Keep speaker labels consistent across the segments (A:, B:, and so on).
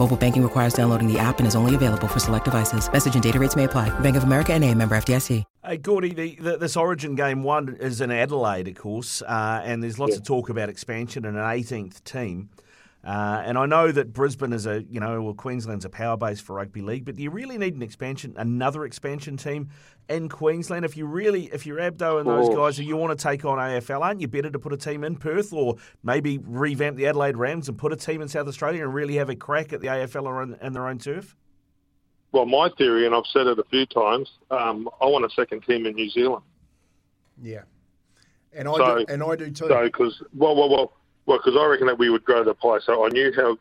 A: Mobile banking requires downloading the app and is only available for select devices. Message and data rates may apply. Bank of America and a member FDIC.
B: Hey, Gordy, the, the, this Origin game one is in Adelaide, of course, uh, and there's lots of talk about expansion and an 18th team. Uh, and I know that Brisbane is a, you know, well, Queensland's a power base for rugby league, but do you really need an expansion, another expansion team in Queensland? If you really, if you're Abdo and those guys who you want to take on AFL, aren't you better to put a team in Perth or maybe revamp the Adelaide Rams and put a team in South Australia and really have a crack at the AFL on, on their own turf?
C: Well, my theory, and I've said it a few times, um, I want a second team in New Zealand.
D: Yeah, and I
C: So-
D: do, and I do too.
C: So, because well, well, well, well, because I reckon that we would grow the pie. So I knew how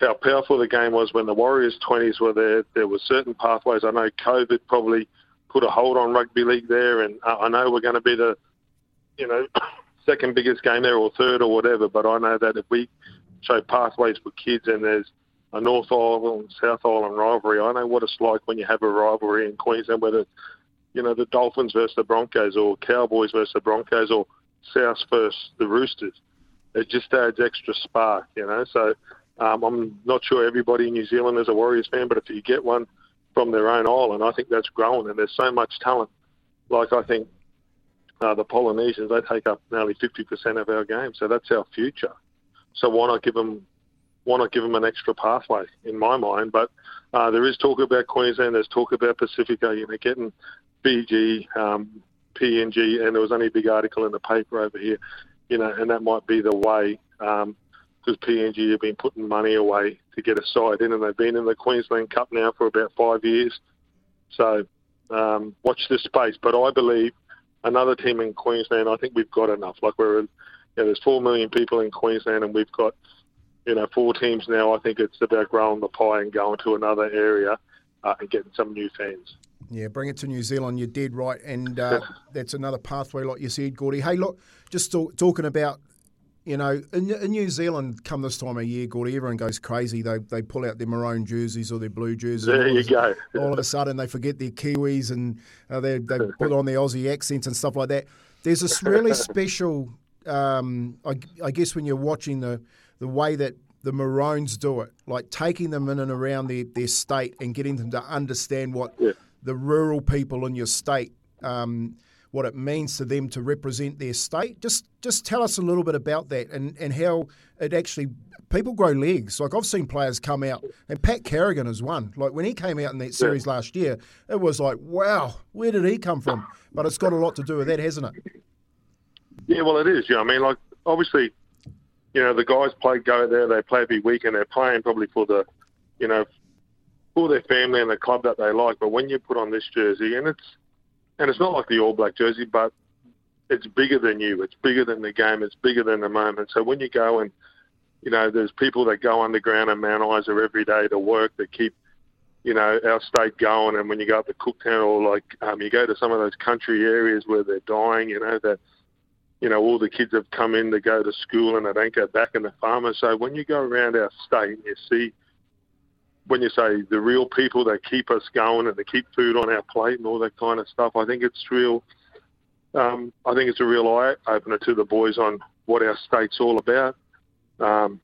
C: how powerful the game was when the Warriors twenties were there. There were certain pathways. I know COVID probably put a hold on rugby league there, and I I know we're going to be the you know second biggest game there or third or whatever. But I know that if we show pathways for kids and there's a North Island South Island rivalry, I know what it's like when you have a rivalry in Queensland, whether you know the Dolphins versus the Broncos or Cowboys versus the Broncos or South versus the Roosters. It just adds extra spark, you know. So um, I'm not sure everybody in New Zealand is a Warriors fan, but if you get one from their own island, I think that's growing, and there's so much talent. Like I think uh, the Polynesians, they take up nearly 50% of our game, so that's our future. So why not give them, why not give them an extra pathway? In my mind, but uh, there is talk about Queensland. There's talk about Pacifica. You know, getting Fiji, um, PNG, and there was only a big article in the paper over here. You know, and that might be the way because PNG have been putting money away to get a side in, and they've been in the Queensland Cup now for about five years. So um, watch this space. But I believe another team in Queensland. I think we've got enough. Like we're, you know, there's four million people in Queensland, and we've got, you know, four teams now. I think it's about growing the pie and going to another area uh, and getting some new fans.
D: Yeah, bring it to New Zealand. You're dead right, and uh, that's another pathway, like you said, Gordy. Hey, look, just talk, talking about, you know, in, in New Zealand, come this time of year, Gordy, everyone goes crazy. They they pull out their maroon jerseys or their blue jerseys.
C: There you go.
D: All of a sudden, they forget their Kiwis and uh, they they put on their Aussie accents and stuff like that. There's this really special, um, I, I guess, when you're watching the the way that the Maroons do it, like taking them in and around their, their state and getting them to understand what
C: Yeah.
D: The rural people in your state, um, what it means to them to represent their state. Just just tell us a little bit about that and, and how it actually people grow legs. Like I've seen players come out, and Pat Carrigan is one. Like when he came out in that series last year, it was like, wow, where did he come from? But it's got a lot to do with that, hasn't it?
C: Yeah, well, it is. You know, I mean, like obviously, you know, the guys play go there. They play every week, and they're playing probably for the, you know, for their family and the club that they like. But when you put on this jersey, and it's and it's not like the All Black jersey, but it's bigger than you. It's bigger than the game. It's bigger than the moment. So when you go and you know, there's people that go underground at Mount Isa every day to work that keep, you know, our state going. And when you go up to Cooktown or like um, you go to some of those country areas where they're dying, you know, that, you know, all the kids have come in to go to school and they don't go back and the farmers. So when you go around our state and you see, when you say the real people that keep us going and that keep food on our plate and all that kind of stuff, I think it's real. Um, I think it's a real eye opener to the boys on what our state's all about. Um,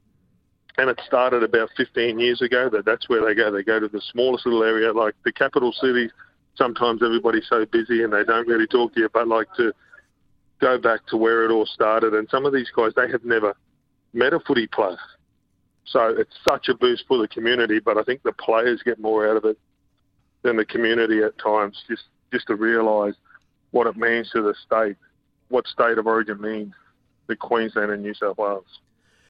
C: and it started about 15 years ago that that's where they go. They go to the smallest little area, like the capital cities. Sometimes everybody's so busy and they don't really talk to you, but like to go back to where it all started. And some of these guys, they have never met a footy player. So it's such a boost for the community, but I think the players get more out of it than the community at times, just, just to realise what it means to the state what state of origin means to Queensland and New South Wales.